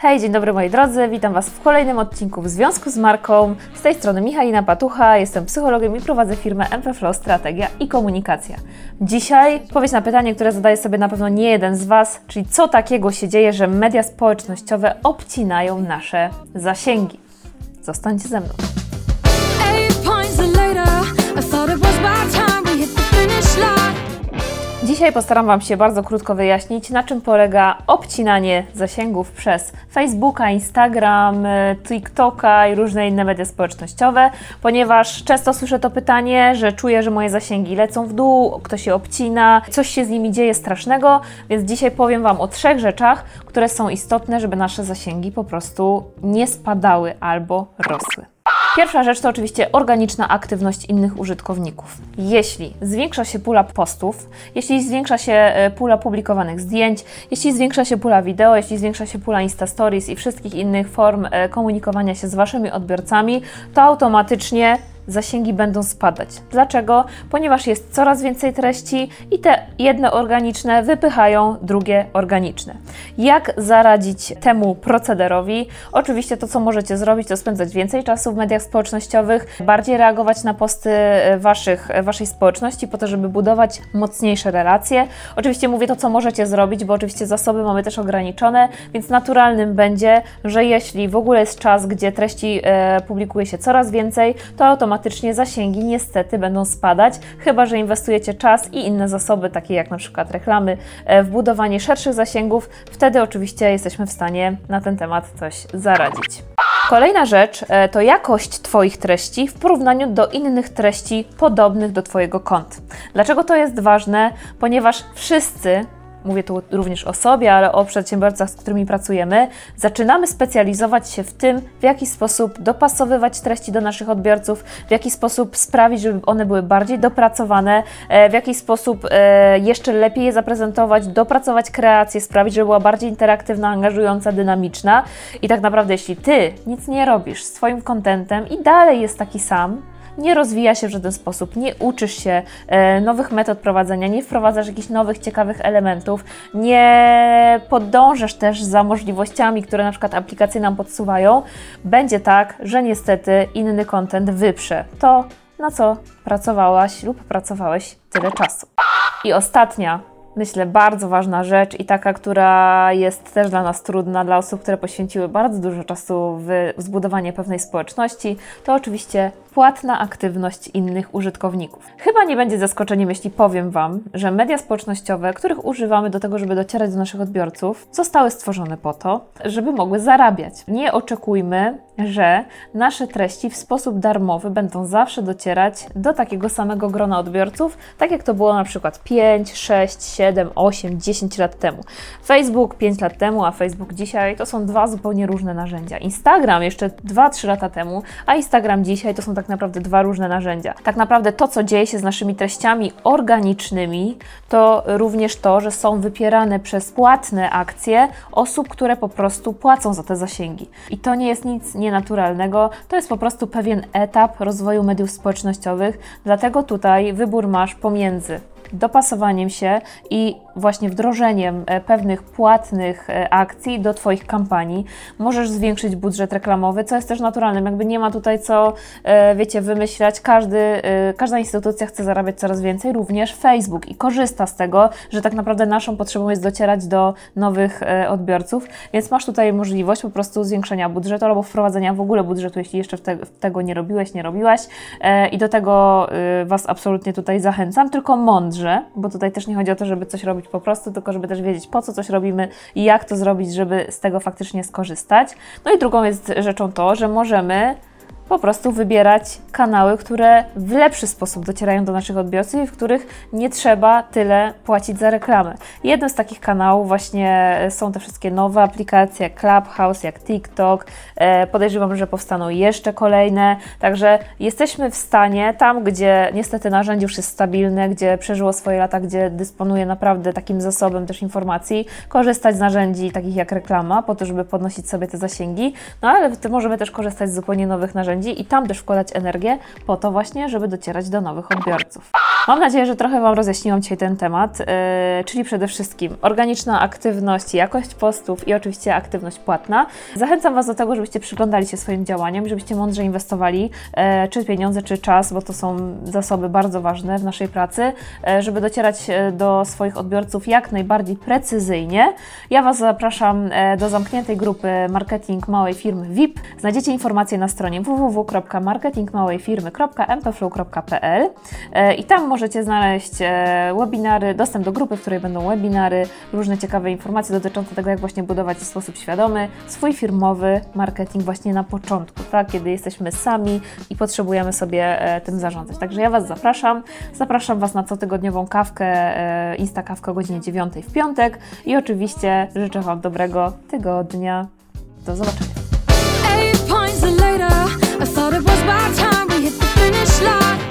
Hej, dzień dobry moi drodzy, witam Was w kolejnym odcinku w związku z marką. Z tej strony Michalina Patucha, jestem psychologiem i prowadzę firmę MPFlow Strategia i Komunikacja. Dzisiaj odpowiedź na pytanie, które zadaje sobie na pewno nie jeden z Was, czyli co takiego się dzieje, że media społecznościowe obcinają nasze zasięgi. Zostańcie ze mną. Dzisiaj postaram Wam się bardzo krótko wyjaśnić, na czym polega obcinanie zasięgów przez Facebooka, Instagram, y, TikToka i różne inne media społecznościowe, ponieważ często słyszę to pytanie, że czuję, że moje zasięgi lecą w dół, ktoś się obcina, coś się z nimi dzieje strasznego, więc dzisiaj powiem Wam o trzech rzeczach, które są istotne, żeby nasze zasięgi po prostu nie spadały albo rosły. Pierwsza rzecz to oczywiście organiczna aktywność innych użytkowników. Jeśli zwiększa się pula postów, jeśli zwiększa się e, pula publikowanych zdjęć, jeśli zwiększa się pula wideo, jeśli zwiększa się pula Insta Stories i wszystkich innych form e, komunikowania się z Waszymi odbiorcami, to automatycznie zasięgi będą spadać. Dlaczego? Ponieważ jest coraz więcej treści i te jedne organiczne wypychają drugie organiczne. Jak zaradzić temu procederowi? Oczywiście to, co możecie zrobić, to spędzać więcej czasu w mediach społecznościowych, bardziej reagować na posty e, waszych, e, waszej społeczności po to, żeby budować mocniejsze relacje. Oczywiście mówię to, co możecie zrobić, bo oczywiście zasoby mamy też ograniczone, więc naturalnym będzie, że jeśli w ogóle jest czas, gdzie treści e, publikuje się coraz więcej, to automatycznie zasięgi niestety będą spadać, chyba że inwestujecie czas i inne zasoby, takie jak na przykład reklamy, e, w budowanie szerszych zasięgów. Wtedy oczywiście jesteśmy w stanie na ten temat coś zaradzić. Kolejna rzecz e, to jakość Twoich treści w porównaniu do innych treści podobnych do Twojego konta. Dlaczego to jest ważne? Ponieważ wszyscy mówię tu również o sobie, ale o przedsiębiorcach, z którymi pracujemy, zaczynamy specjalizować się w tym, w jaki sposób dopasowywać treści do naszych odbiorców, w jaki sposób sprawić, żeby one były bardziej dopracowane, e, w jaki sposób e, jeszcze lepiej je zaprezentować, dopracować kreację, sprawić, żeby była bardziej interaktywna, angażująca, dynamiczna. I tak naprawdę, jeśli ty nic nie robisz z kontentem i dalej jest taki sam, nie rozwija się w żaden sposób, nie uczysz się e, nowych metod prowadzenia, nie wprowadzasz jakichś nowych, ciekawych elementów, nie podążasz też za możliwościami, które na przykład aplikacje nam podsuwają, będzie tak, że niestety inny content wyprze to, na co pracowałaś lub pracowałeś tyle czasu. I ostatnia myślę, bardzo ważna rzecz i taka, która jest też dla nas trudna, dla osób, które poświęciły bardzo dużo czasu w zbudowanie pewnej społeczności, to oczywiście płatna aktywność innych użytkowników. Chyba nie będzie zaskoczeniem, jeśli powiem Wam, że media społecznościowe, których używamy do tego, żeby docierać do naszych odbiorców, zostały stworzone po to, żeby mogły zarabiać. Nie oczekujmy, że nasze treści w sposób darmowy będą zawsze docierać do takiego samego grona odbiorców, tak jak to było na przykład 5, 6, 7, 8, 10 lat temu. Facebook 5 lat temu, a Facebook dzisiaj to są dwa zupełnie różne narzędzia. Instagram jeszcze 2-3 lata temu, a Instagram dzisiaj to są tak naprawdę dwa różne narzędzia. Tak naprawdę to, co dzieje się z naszymi treściami organicznymi, to również to, że są wypierane przez płatne akcje osób, które po prostu płacą za te zasięgi. I to nie jest nic nienaturalnego, to jest po prostu pewien etap rozwoju mediów społecznościowych, dlatego tutaj wybór masz pomiędzy dopasowaniem się i właśnie wdrożeniem e, pewnych płatnych e, akcji do Twoich kampanii. Możesz zwiększyć budżet reklamowy, co jest też naturalnym. Jakby nie ma tutaj co, e, wiecie, wymyślać. Każdy, każda instytucja chce zarabiać coraz więcej, również Facebook i korzysta z tego, że tak naprawdę naszą potrzebą jest docierać do nowych odbiorców, więc masz tutaj możliwość po prostu zwiększenia budżetu albo wprowadzenia w ogóle budżetu, jeśli jeszcze tego nie robiłeś, nie robiłaś i do tego Was absolutnie tutaj zachęcam, tylko mądrze, bo tutaj też nie chodzi o to, żeby coś robić po prostu, tylko żeby też wiedzieć, po co coś robimy i jak to zrobić, żeby z tego faktycznie skorzystać. No i drugą jest rzeczą to, że możemy po prostu wybierać kanały, które w lepszy sposób docierają do naszych odbiorców i w których nie trzeba tyle płacić za reklamę. Jednym z takich kanałów właśnie są te wszystkie nowe aplikacje, jak Clubhouse, jak TikTok. E, podejrzewam, że powstaną jeszcze kolejne. Także jesteśmy w stanie, tam gdzie niestety narzędzie już jest stabilne, gdzie przeżyło swoje lata, gdzie dysponuje naprawdę takim zasobem też informacji, korzystać z narzędzi takich jak reklama, po to, żeby podnosić sobie te zasięgi. No ale możemy też korzystać z zupełnie nowych narzędzi, narzędzi i tam też wkładać energię po to właśnie, żeby docierać do nowych odbiorców. Mam nadzieję, że trochę Wam rozjaśniłam dzisiaj ten temat, yy, czyli przede wszystkim organiczna aktywność, jakość postów i oczywiście aktywność płatna. Zachęcam Was do tego, żebyście przyglądali się swoim działaniom, żebyście mądrze inwestowali, yy, czy pieniądze, czy czas, bo to są zasoby bardzo ważne w naszej pracy, yy, żeby docierać do swoich odbiorców jak najbardziej precyzyjnie. Ja Was zapraszam do zamkniętej grupy Marketing Małej Firmy VIP. Znajdziecie informacje na stronie www.marketingmałejfirmy.mpflow.pl yy, i tam możecie znaleźć e, webinary, dostęp do grupy, w której będą webinary, różne ciekawe informacje dotyczące tego, jak właśnie budować w sposób świadomy swój firmowy marketing właśnie na początku, tak, kiedy jesteśmy sami i potrzebujemy sobie e, tym zarządzać. Także ja Was zapraszam. Zapraszam Was na cotygodniową kawkę, e, Insta kawkę o godzinie 9 w piątek i oczywiście życzę Wam dobrego tygodnia. Do zobaczenia. I thought it was my time we hit the finish line.